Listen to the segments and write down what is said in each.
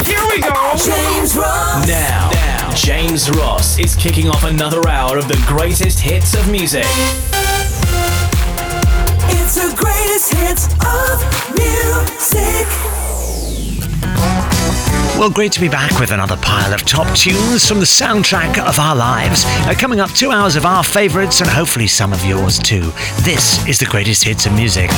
Here we go. James Ross. Now, now, James Ross is kicking off another hour of the greatest hits of music. It's the greatest hits of music. Well, great to be back with another pile of top tunes from the soundtrack of our lives. Uh, coming up, two hours of our favourites and hopefully some of yours too. This is the greatest hits of music.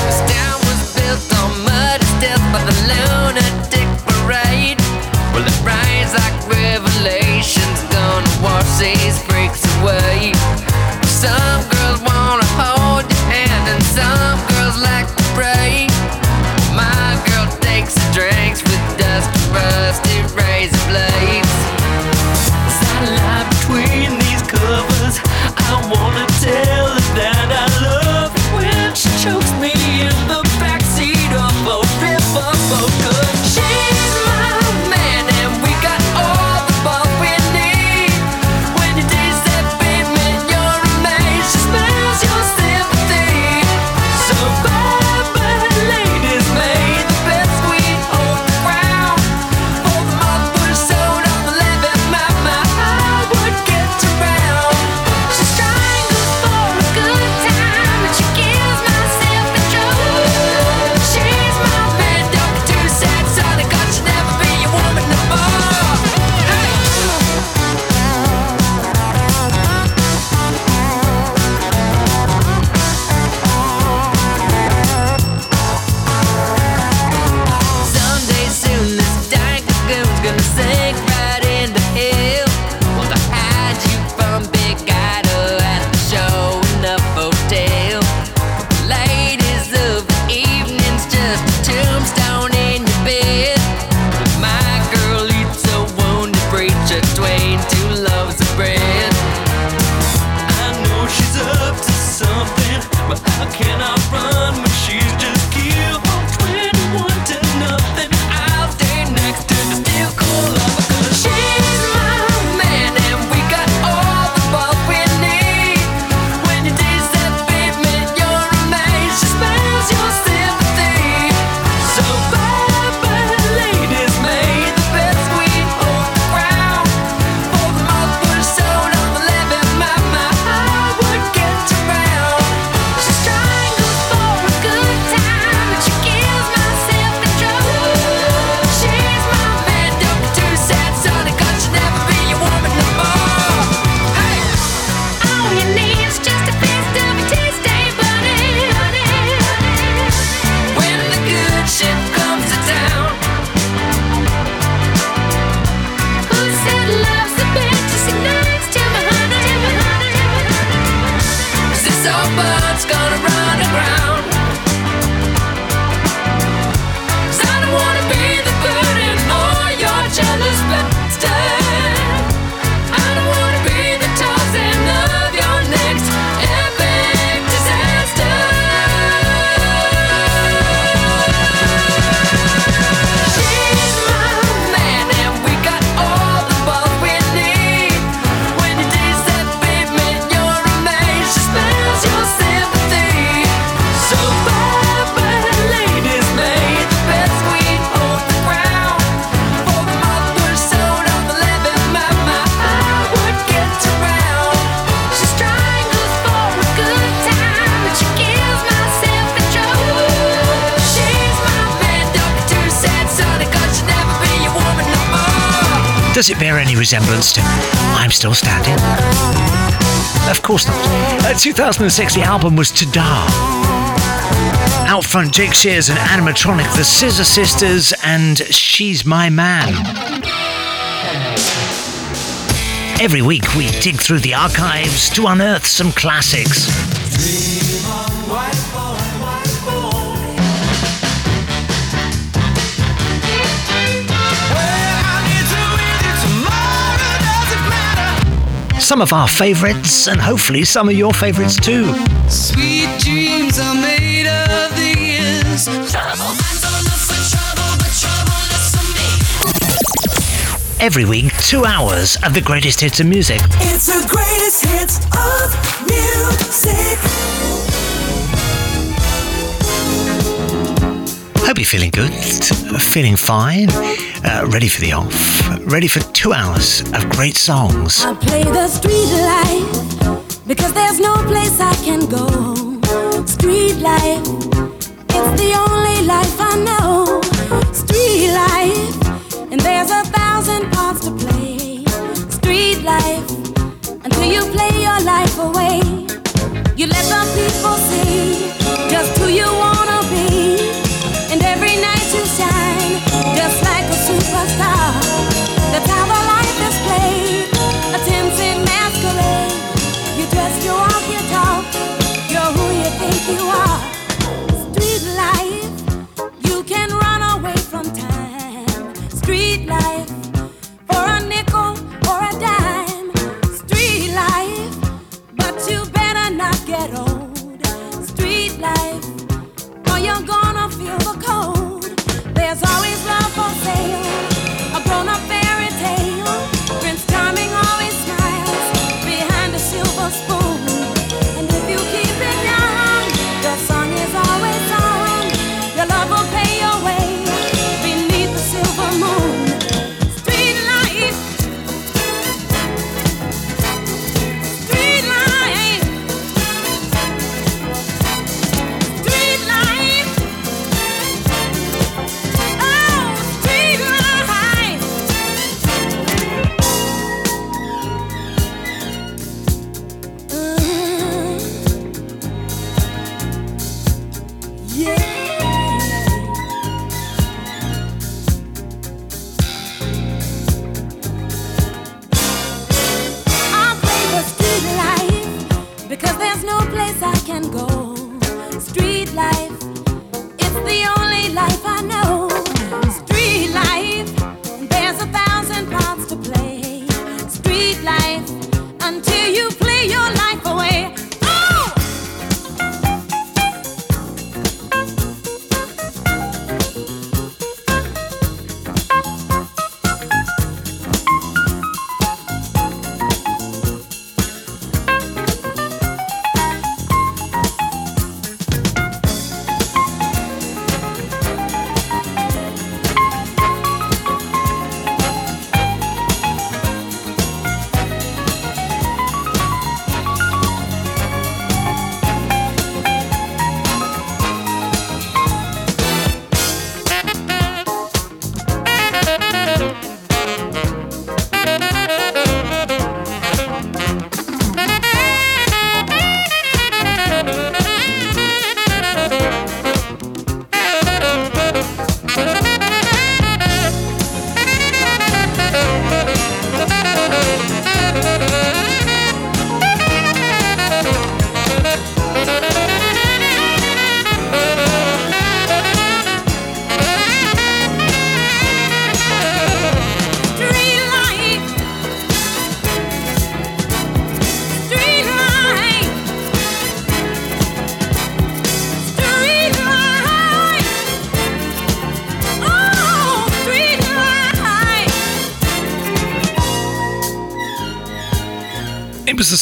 Does it bear any resemblance to I'm Still Standing? Of course not. Uh, 2006, the album was Ta-Dah. Out front, Jake Shears and animatronic The Scissor Sisters and She's My Man. Every week, we dig through the archives to unearth some classics. some of our favourites, and hopefully some of your favourites too. Sweet dreams are made of these. Every week, two hours of the greatest hits of music. It's the greatest hits of music. Hope you're feeling good, feeling fine uh, ready for the off, ready for two hours of great songs. I play the street because there's no place I can go. Street it's the only life I know. Street life, and there's a thousand parts to play. Street life, until you play your life.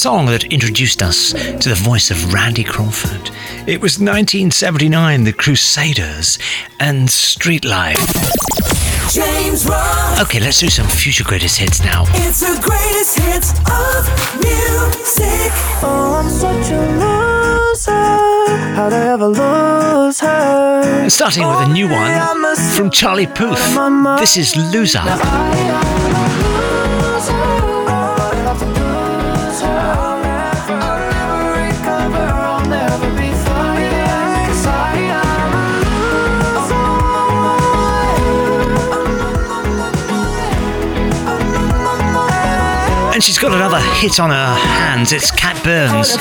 song that introduced us to the voice of Randy Crawford. It was 1979, The Crusaders and Street Life. James Ross. Okay, let's do some future greatest hits now. It's the greatest hits of music. Oh, I'm such a loser. How'd I ever lose her? Starting with a new one from Charlie Puth. This is Loser. And she's got another hit on her hands. It's Cat Burns.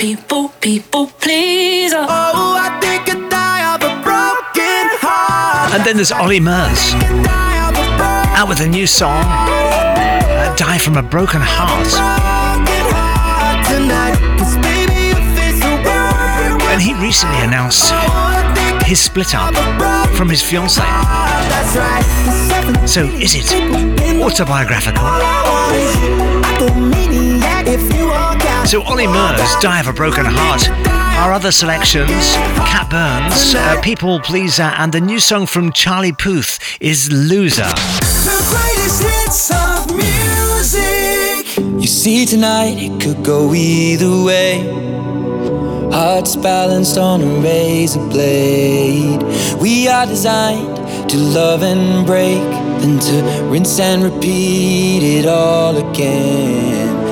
people, people please. Uh. Oh, I think I die of a broken heart. And then there's Olly Murs out with a new song, Die from a Broken Heart. And he recently announced his split up from his fiancée. So is it autobiographical? So Olly Murs, Die of a Broken Heart. Our other selections, Cat Burns, uh, People Pleaser, and the new song from Charlie Puth is Loser. The greatest hits of music. You see, tonight it could go either way. Hearts balanced on a razor blade. We are designed to love and break, then to rinse and repeat it all again.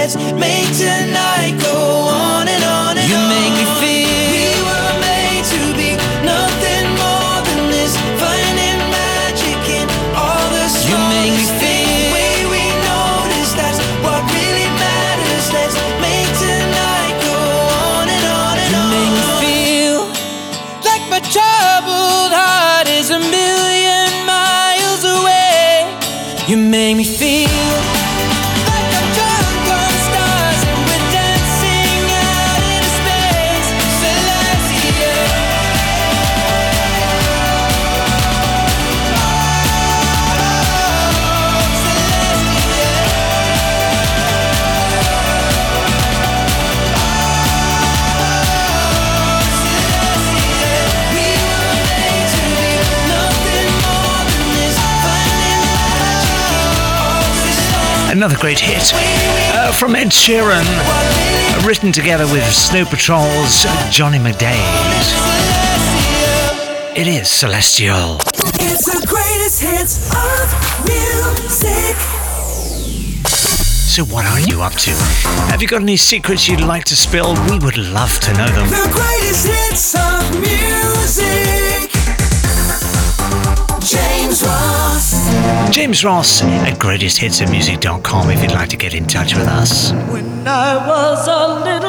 Let's make tonight go great hit uh, from Ed Sheeran, uh, written together with Snow Patrol's Johnny McDaid. It is Celestial. It's the greatest hits of music. So, what are you up to? Have you got any secrets you'd like to spill? We would love to know them. The James Ross at greatesthitsofmusic.com if you'd like to get in touch with us. When I was a little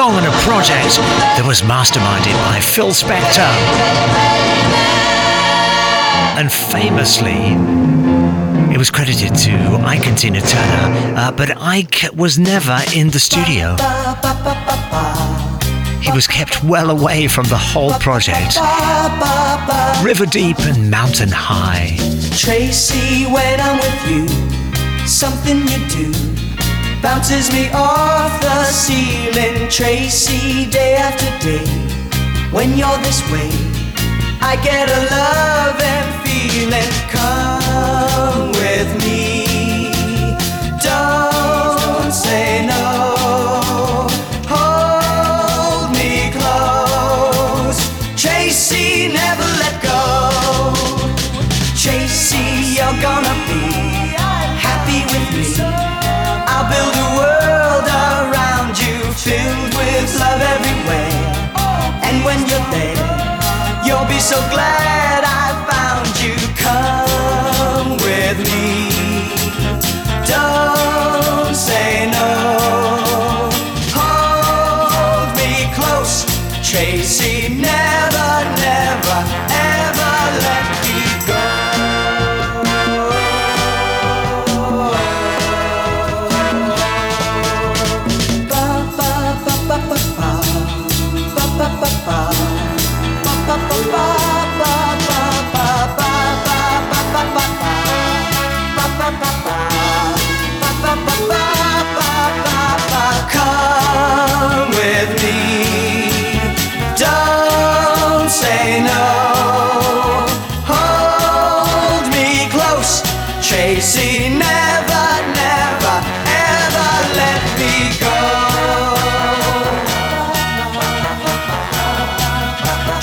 song and a project that was masterminded by Phil Spector. And famously, it was credited to Ike and Tina Turner, uh, but Ike was never in the studio. He was kept well away from the whole project. River deep and mountain high. Tracy, when I'm with you, something you do bounces me off the ceiling. Tracy, day after day, when you're this way, I get a love and feeling. Come with me, don't say no. Hold me close, Tracy, never let go. Tracy, you're gonna so glad I found you. Come with me. Don't say no.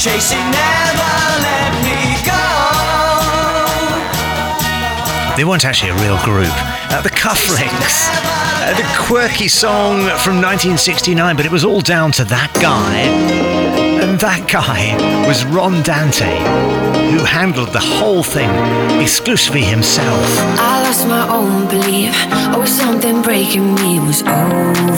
Tracy, never let me go. They weren't actually a real group. Uh, the Cuff Links, uh, the quirky song from 1969, but it was all down to that guy. And that guy was Ron Dante, who handled the whole thing exclusively himself. I lost my own belief. Oh, something breaking me was overcome.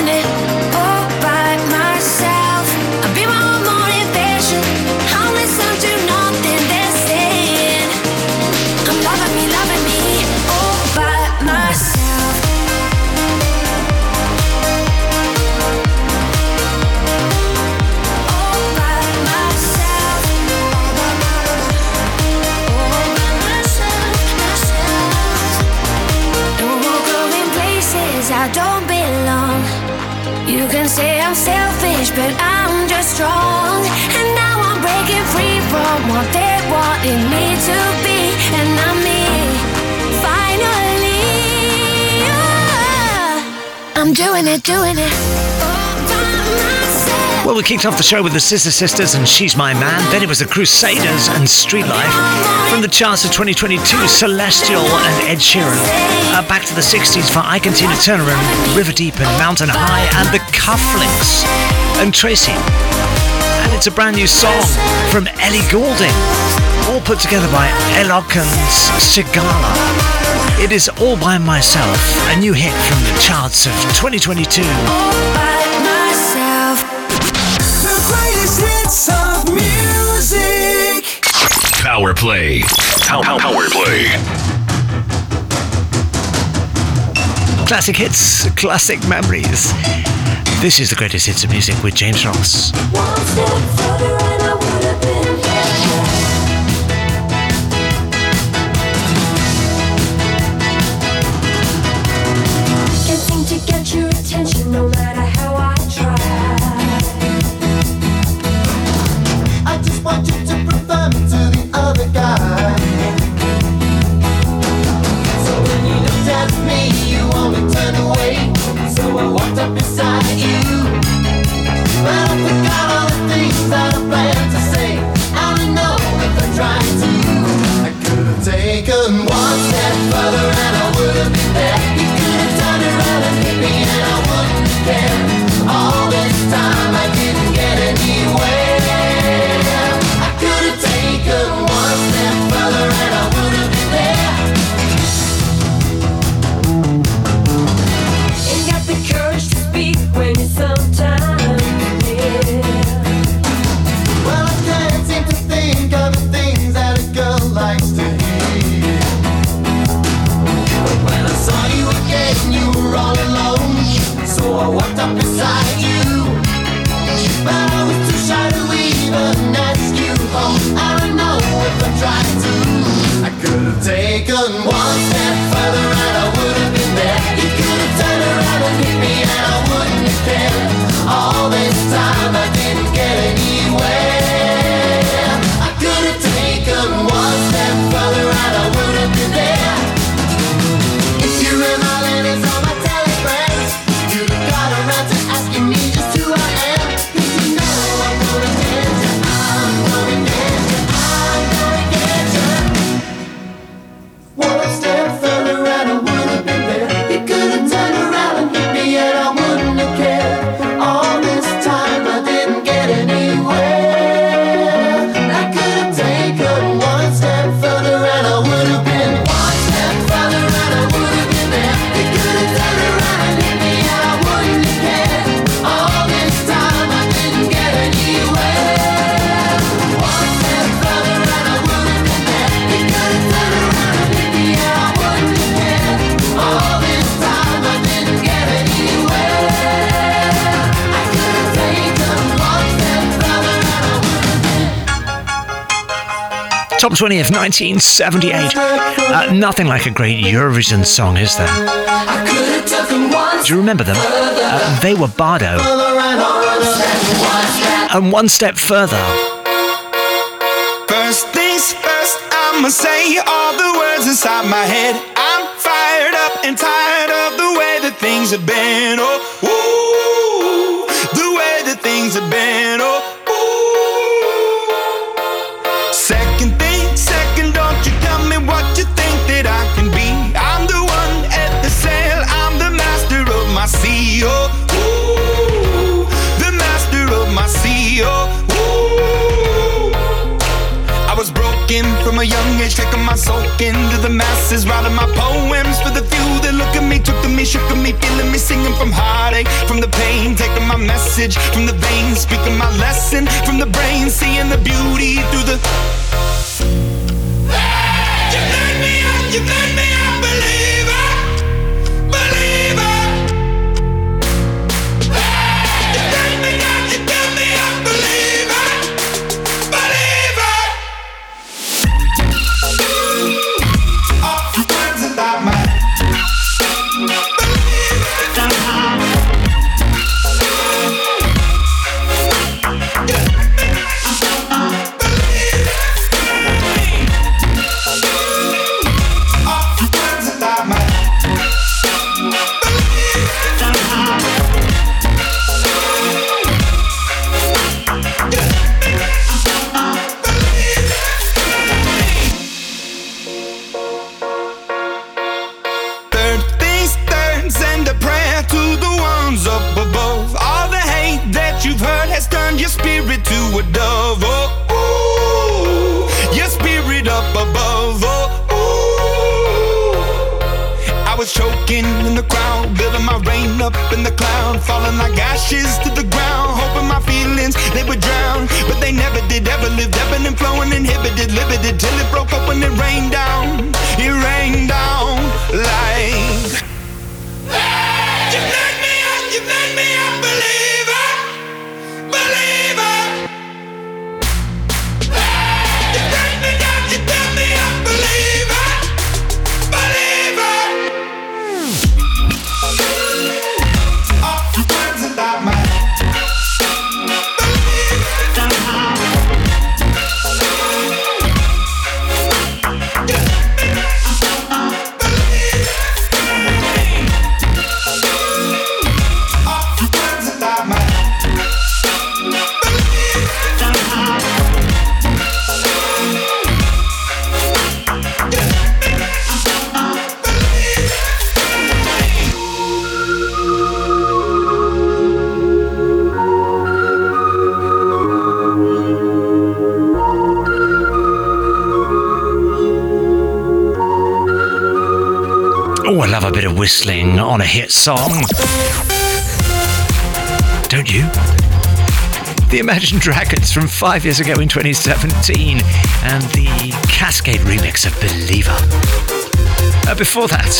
moving it, say I'm selfish, but I'm just strong. And now I'm breaking free from what they wanted me to be, and I'm me. Finally. I'm doing it, doing it. Well, we kicked off the show with the Scissor Sisters and She's My Man. Then it was the Crusaders and Street Life. From the charts of 2022, Celestial and Ed Sheeran. Uh, back to the 60s for Ike and Tina Turner and River Deep and Mountain High and the Cuff Links and Tracy. And it's a brand new song from Ellie Goulding, all put together by Alok and Sigala. It is All By Myself, a new hit from the charts of 2022. Power play. Power, power play. Classic hits, classic memories. This is the greatest hits of music with James Ross. Top of 1978. Uh, nothing like a great Eurovision song, is there? Do you remember them? Uh, they were Bardo. And one step further. First things first, I'ma say all the words inside my head. I'm fired up and tired of the way that things have been. Oh, ooh, the way that things have been. talking to the masses, writing my poems for the few that look at me, took to me, shook at me, feeling me, singing from heartache, from the pain, taking my message from the veins, speaking my lesson from the brain, seeing the beauty through the. Hey! You made me up, you made me up. Whistling on a hit song. Don't you? The Imagine Dragons from five years ago in 2017 and the Kaskade remix of Believer. Uh, before that,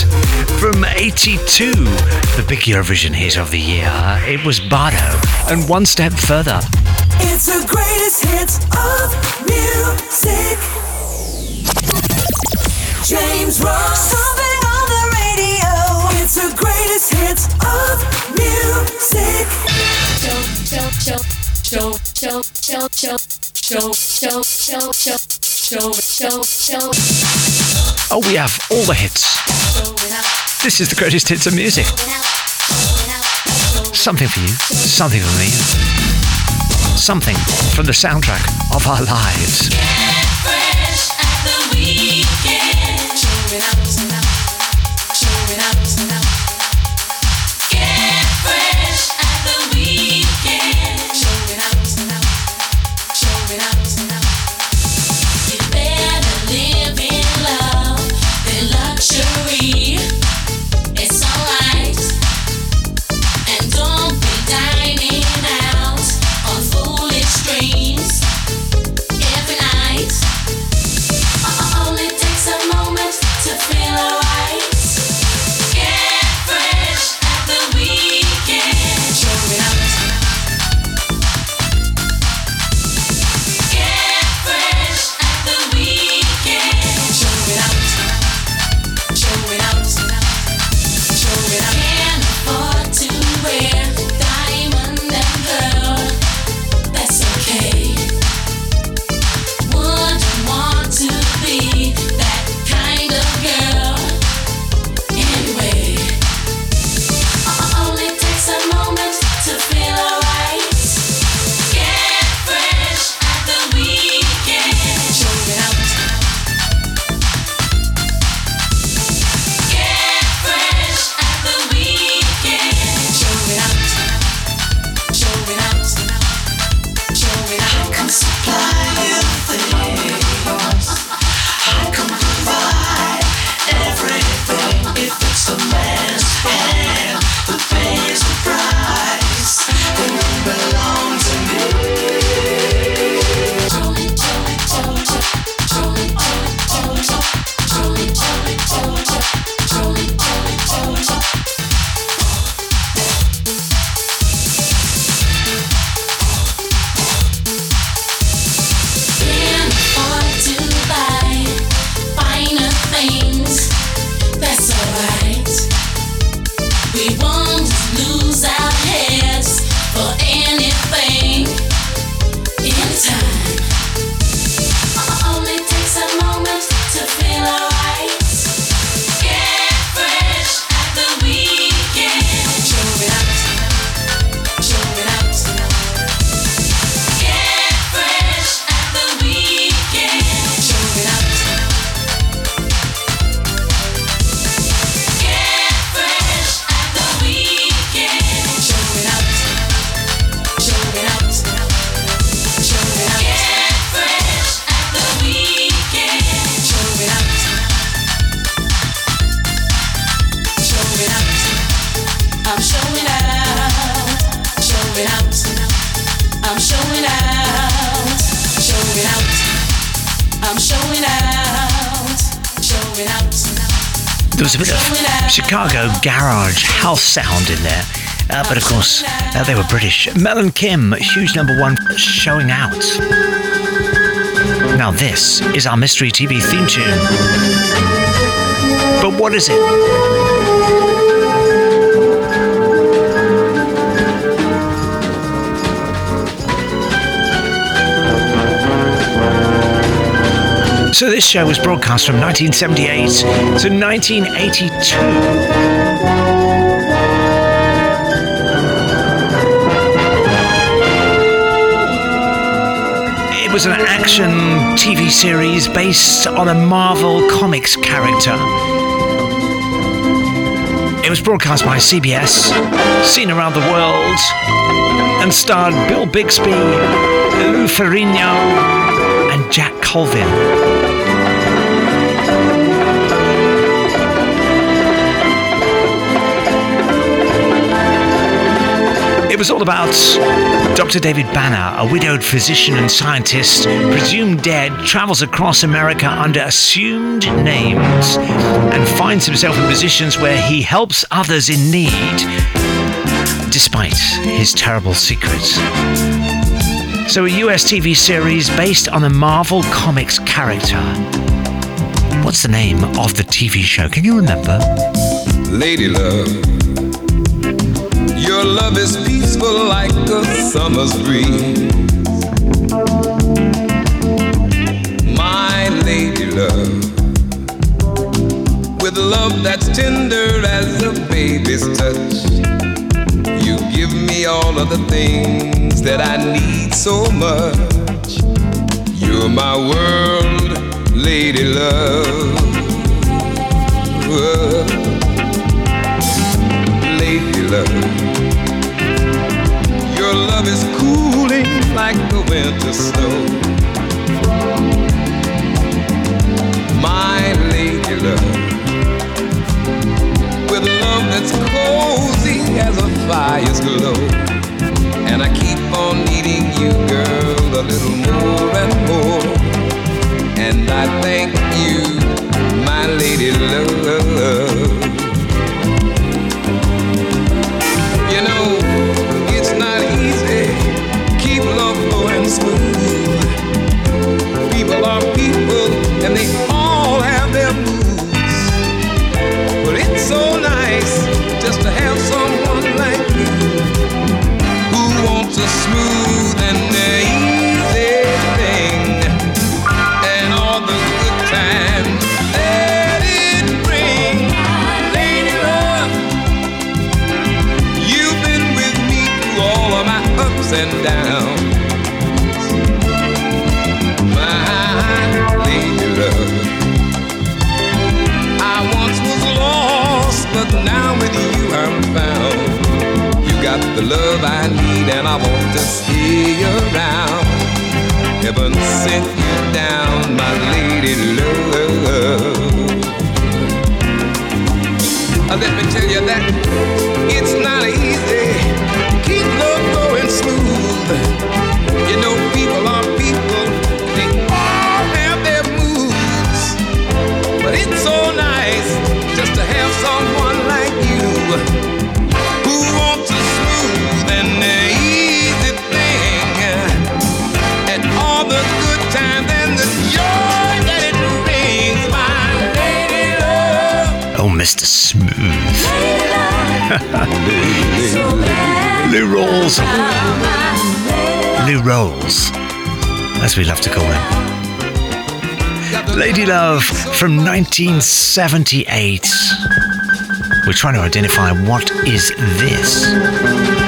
from 82, the big Eurovision hit of the year, it was Bardo. And one step further, It's the greatest hits of music. James Ross. Greatest hits of music. show, show, show, show, show, show, show, show, show, show, show, show, show. oh, we have all the hits. This is the greatest hits of music. Something for you, something for me, something from the soundtrack of our lives. Chicago garage house sound in there. Uh, but of course, uh, they were British. Mel and Kim, huge number one, showing out. Now, this is our mystery TV theme tune. But what is it? So, this show was broadcast from 1978 to 1982. It was an action TV series based on a Marvel Comics character. It was broadcast by CBS, seen around the world, and starred Bill Bixby, Lou Ferrigno, Jack Colvin. It was all about Dr. David Banner, a widowed physician and scientist, presumed dead, travels across America under assumed names and finds himself in positions where he helps others in need despite his terrible secrets. So, a US TV series based on a Marvel Comics character. What's the name of the TV show? Can you remember? Lady love, your love is peaceful like a summer's breeze. My lady love, with love that's tender as a baby's touch, give me all of the things that I need so much. You're my world, lady love. Lady love. Your love is cooling like the winter snow. My lady love. With love that's cozy as a fire's glow. And I keep on needing you, girl, a little more and more. And I thank you, my lady love. You know, it's not easy. Keep love going smooth. People are people, and they all have their moods. But it's so nice just to have someone 1978. We're trying to identify what is this.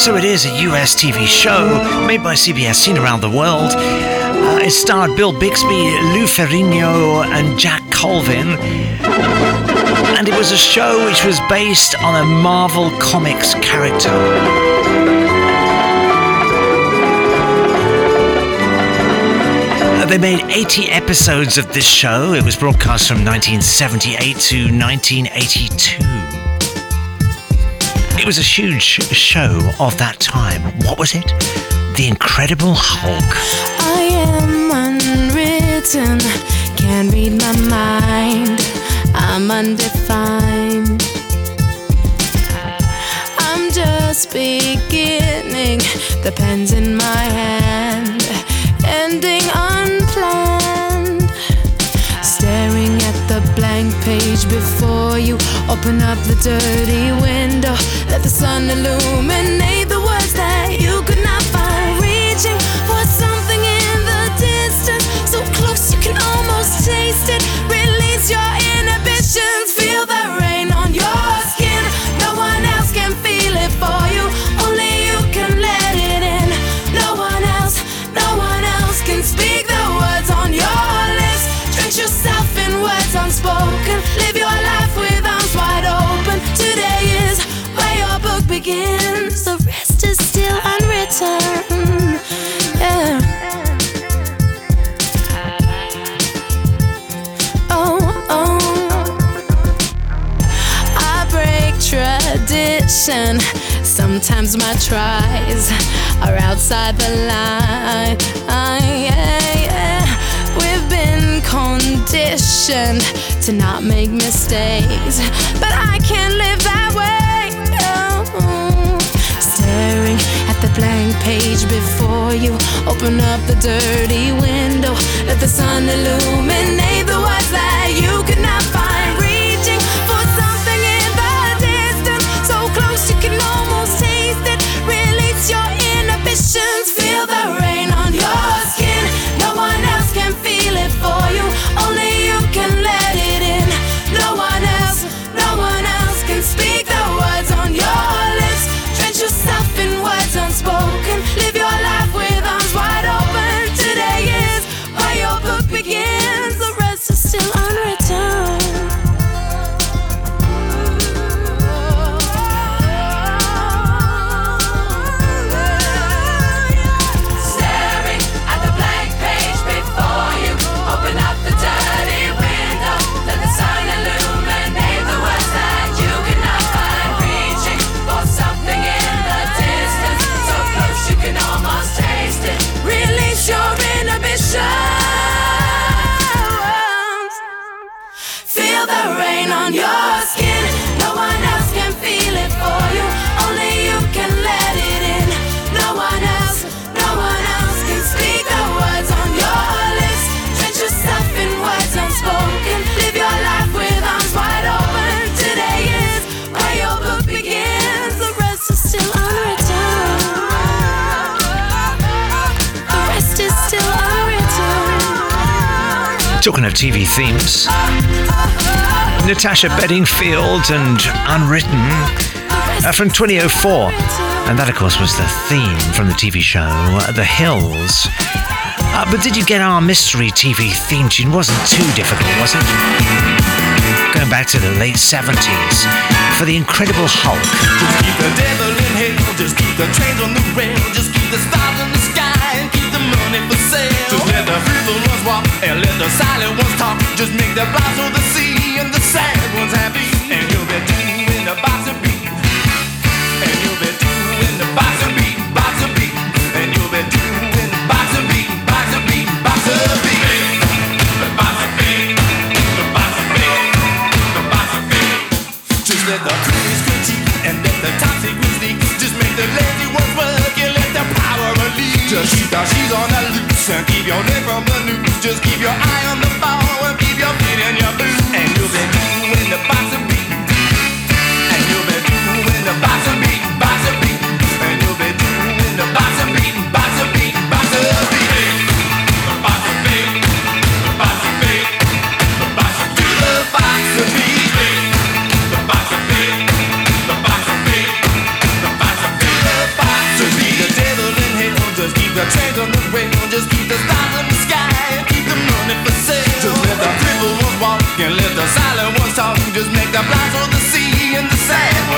So it is a US TV show made by CBS, seen around the world. Uh, it starred Bill Bixby, Lou Ferrigno, and Jack Colvin. And it was a show which was based on a Marvel Comics character. Uh, They made 80 episodes of this show. It was broadcast from 1978 to 1982. It was a huge show of that time. What was it? The Incredible Hulk. I am unwritten, can't read my mind. I'm undefined. I'm just beginning, the pen's in my hand, ending unplanned. Staring at the blank page before you, open up the dirty window, let the sun illuminate the words that you could not find. Reaching for something in the distance, so close you can almost taste it. Release your begins. The rest is still unwritten. Yeah. Oh, oh. I break tradition. Sometimes my tries are outside the line. Ah, yeah, yeah. We've been conditioned to not make mistakes, but I can't live Staring at the blank page before you, open up the dirty window, let the sun illuminate the words that you could not find. Reaching for something in the distance, so close you can almost taste it. Release your inhibitions, Talking of TV themes, Natasha Bedingfield and Unwritten uh, from 2004. And that, of course, was the theme from the TV show The Hills. Uh, but did you get our mystery TV theme tune? Wasn't too difficult, was it? Going back to the late 70s for The Incredible Hulk. The fearful ones walk and let the silent ones talk. Just make the blind so the sea and the sad ones happy. And you'll be doing the box of beat. And you'll be doing the box of beat, box of beat. And you'll be doing the box of beat, box of beat, box of beat. Of of of. Just let the critics critique and let the top secrets leak. Just make the lazy ones work and let the power release. Just keep the sheets on the loose and keep your from the news. Just keep your eye on the ball and keep your feet in your boots. And you'll be doing the box of beat. And you'll be doing the box of beat, box of beat. And you'll be doing the beat, beat, beat. The box of beat, the The beat, the beat, the beat. The box of beat, can let the silent ones talk. Just make the blinds on the sea and the sand.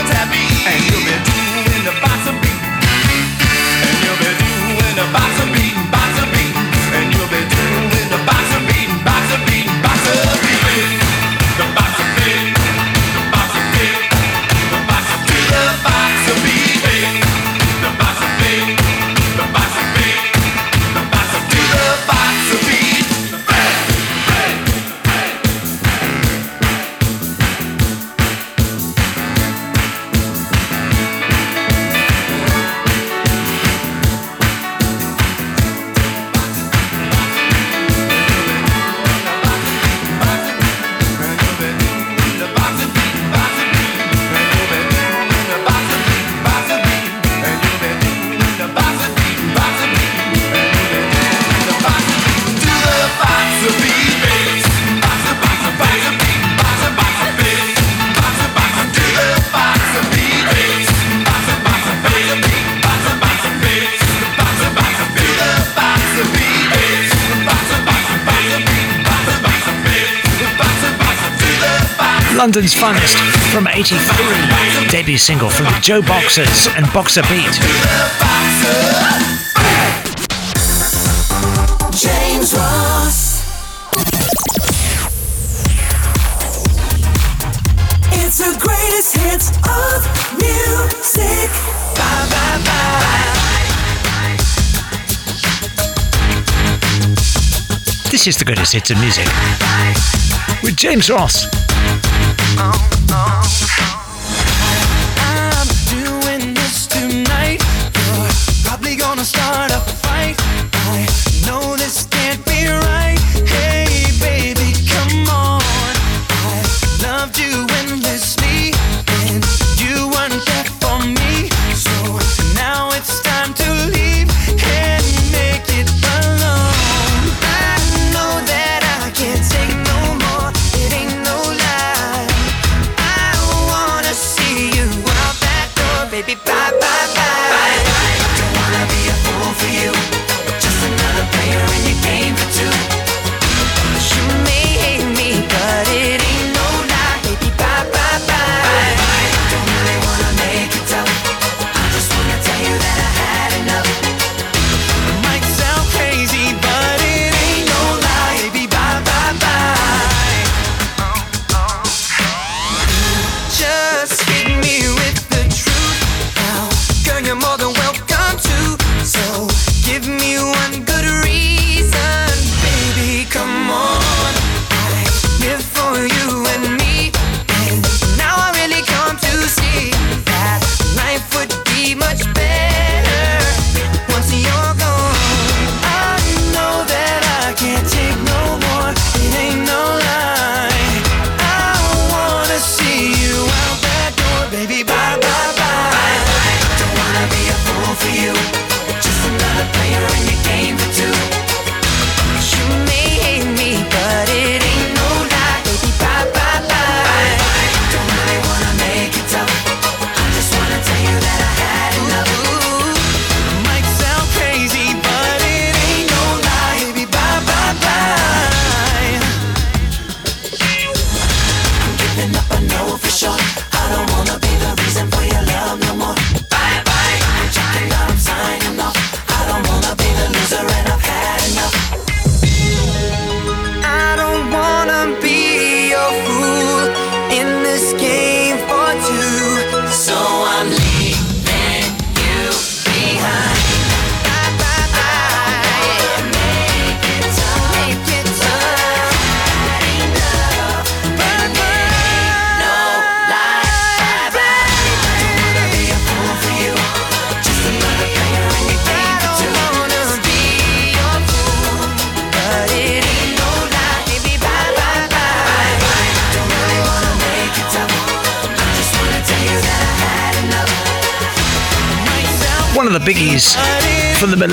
1985 debut single from the JoBoxers and Boxer Beat. James Ross. It's the greatest hits of music. Bye, bye, bye. This is the greatest hits of music with James Ross. Oh. down.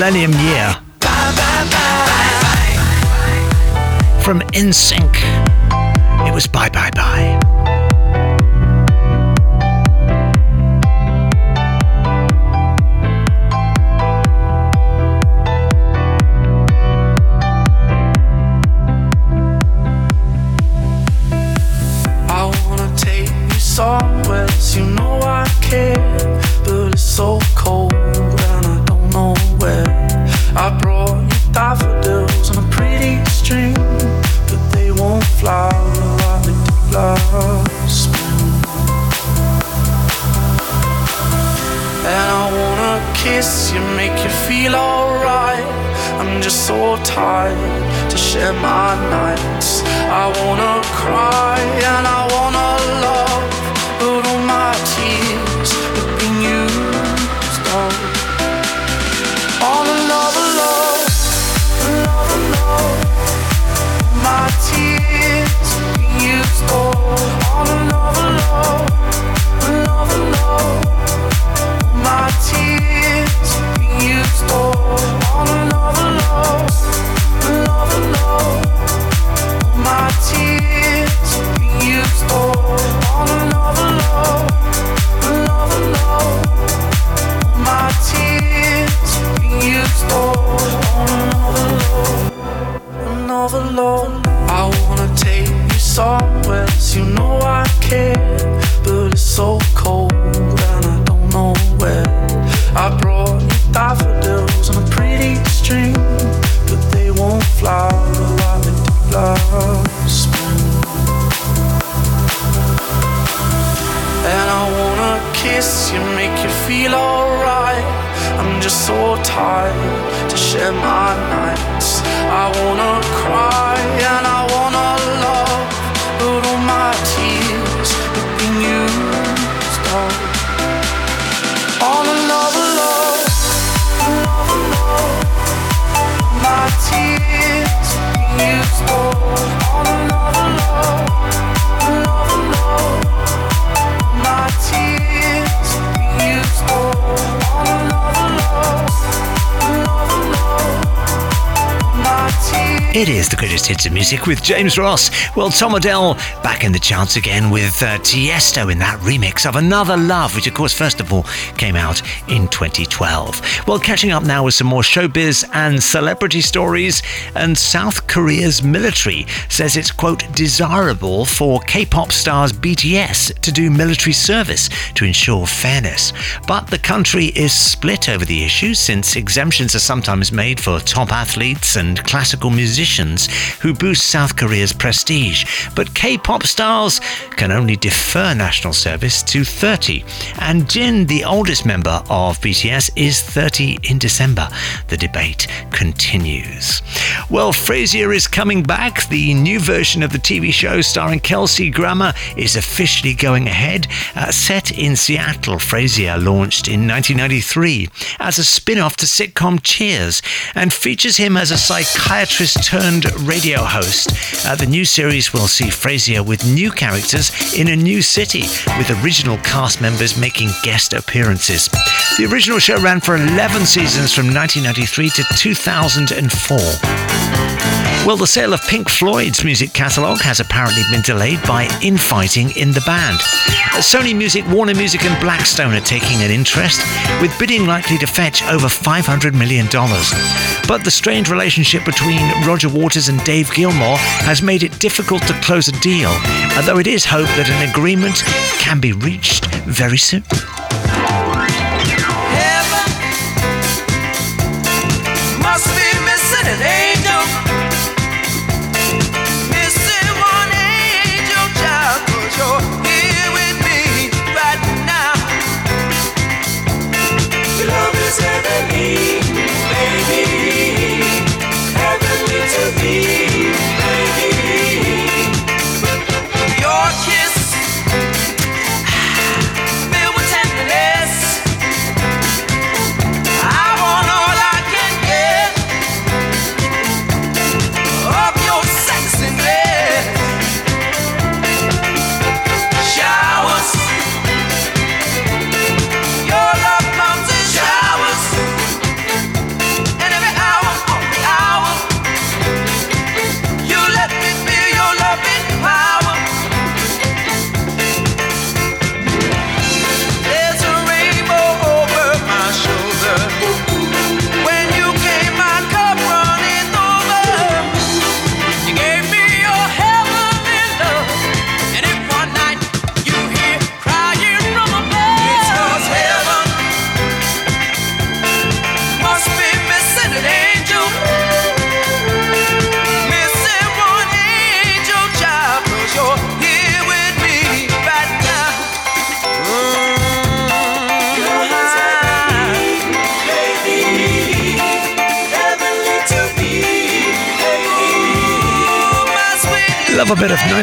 Millennium Year. Bye, bye, bye. From NSYNC. Just so tired to share my nights. I wanna cry and I wanna love. It is the greatest hits of music with James Ross. Well, Tom Odell back in the charts again with uh, Tiesto in that remix of Another Love, which, of course, first of all came out in 2012. Well, catching up now with some more showbiz and celebrity stories. And South Korea's military says it's, quote, desirable for K pop stars BTS to do military service to ensure fairness. But the country is split over the issue since exemptions are sometimes made for top athletes and classical musicians who boost South Korea's prestige. But K pop stars can only defer national service to 30. And Jin, the oldest member of BTS, is 30 in December. The debate continues. Well, Frasier is coming back. The new version of the TV show starring Kelsey Grammer is officially going ahead. Uh, set in Seattle, Frasier launched in 1993 as a spin off to sitcom Cheers and features him as a psychiatrist turned radio host. Uh, the new series will see Frasier with new characters in a new city, with original cast members making guest appearances. The original show ran for 11 seasons from 1993 to 2004. Well, the sale of Pink Floyd's music catalogue has apparently been delayed by infighting in the band. Sony Music, Warner Music, and Blackstone are taking an interest, with bidding likely to fetch over $500 million. But the strained relationship between Roger Waters and Dave Gilmour has made it difficult to close a deal, although it is hoped that an agreement can be reached very soon.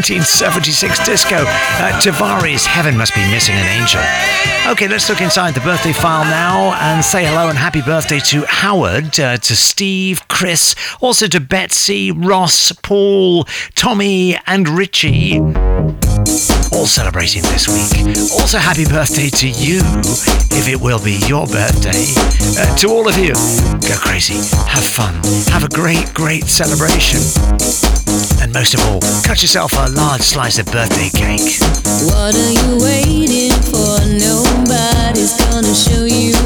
1976 disco. Uh, Heaven Must Be Missing an Angel. Okay, let's look inside the birthday file now and say hello and happy birthday to Howard, uh, to Steve, Chris, also to Betsy, Ross, Paul, Tommy, and Richie. All celebrating this week. Also, happy birthday to you, if it will be your birthday. Uh, to all of you, go crazy, have fun, have a great, great celebration. And most of all, cut yourself a large slice of birthday cake. What are you waiting for? Nobody's gonna show you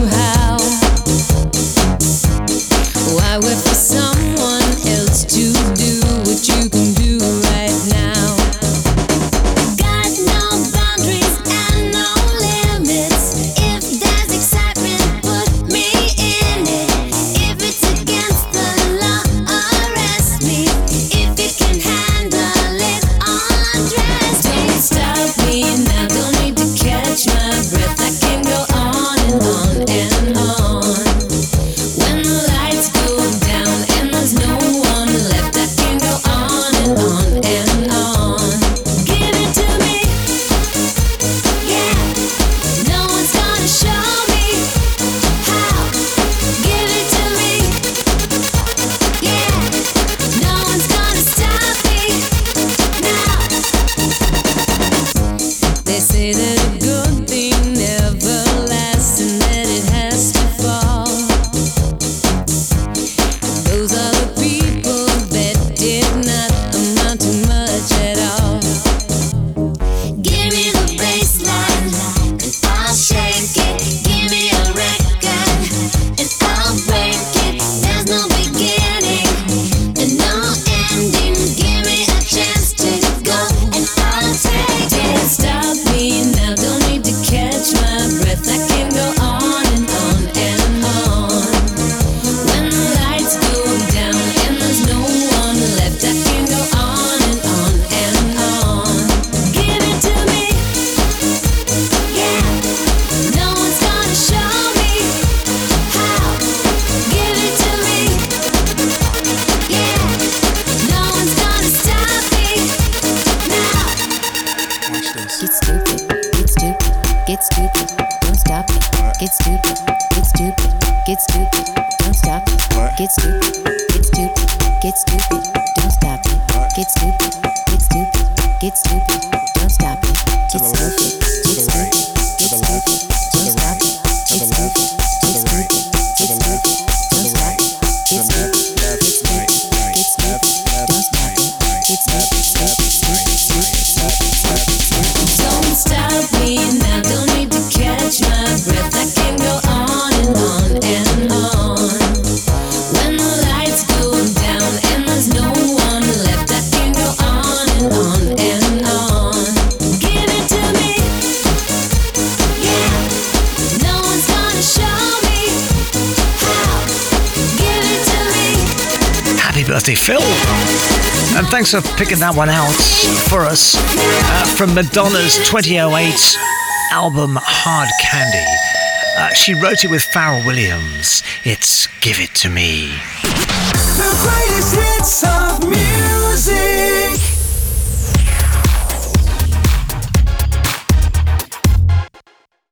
Thanks for picking that one out for us uh, from Madonna's 2008 album Hard Candy. Uh, she wrote it with Pharrell Williams. It's Give It To Me.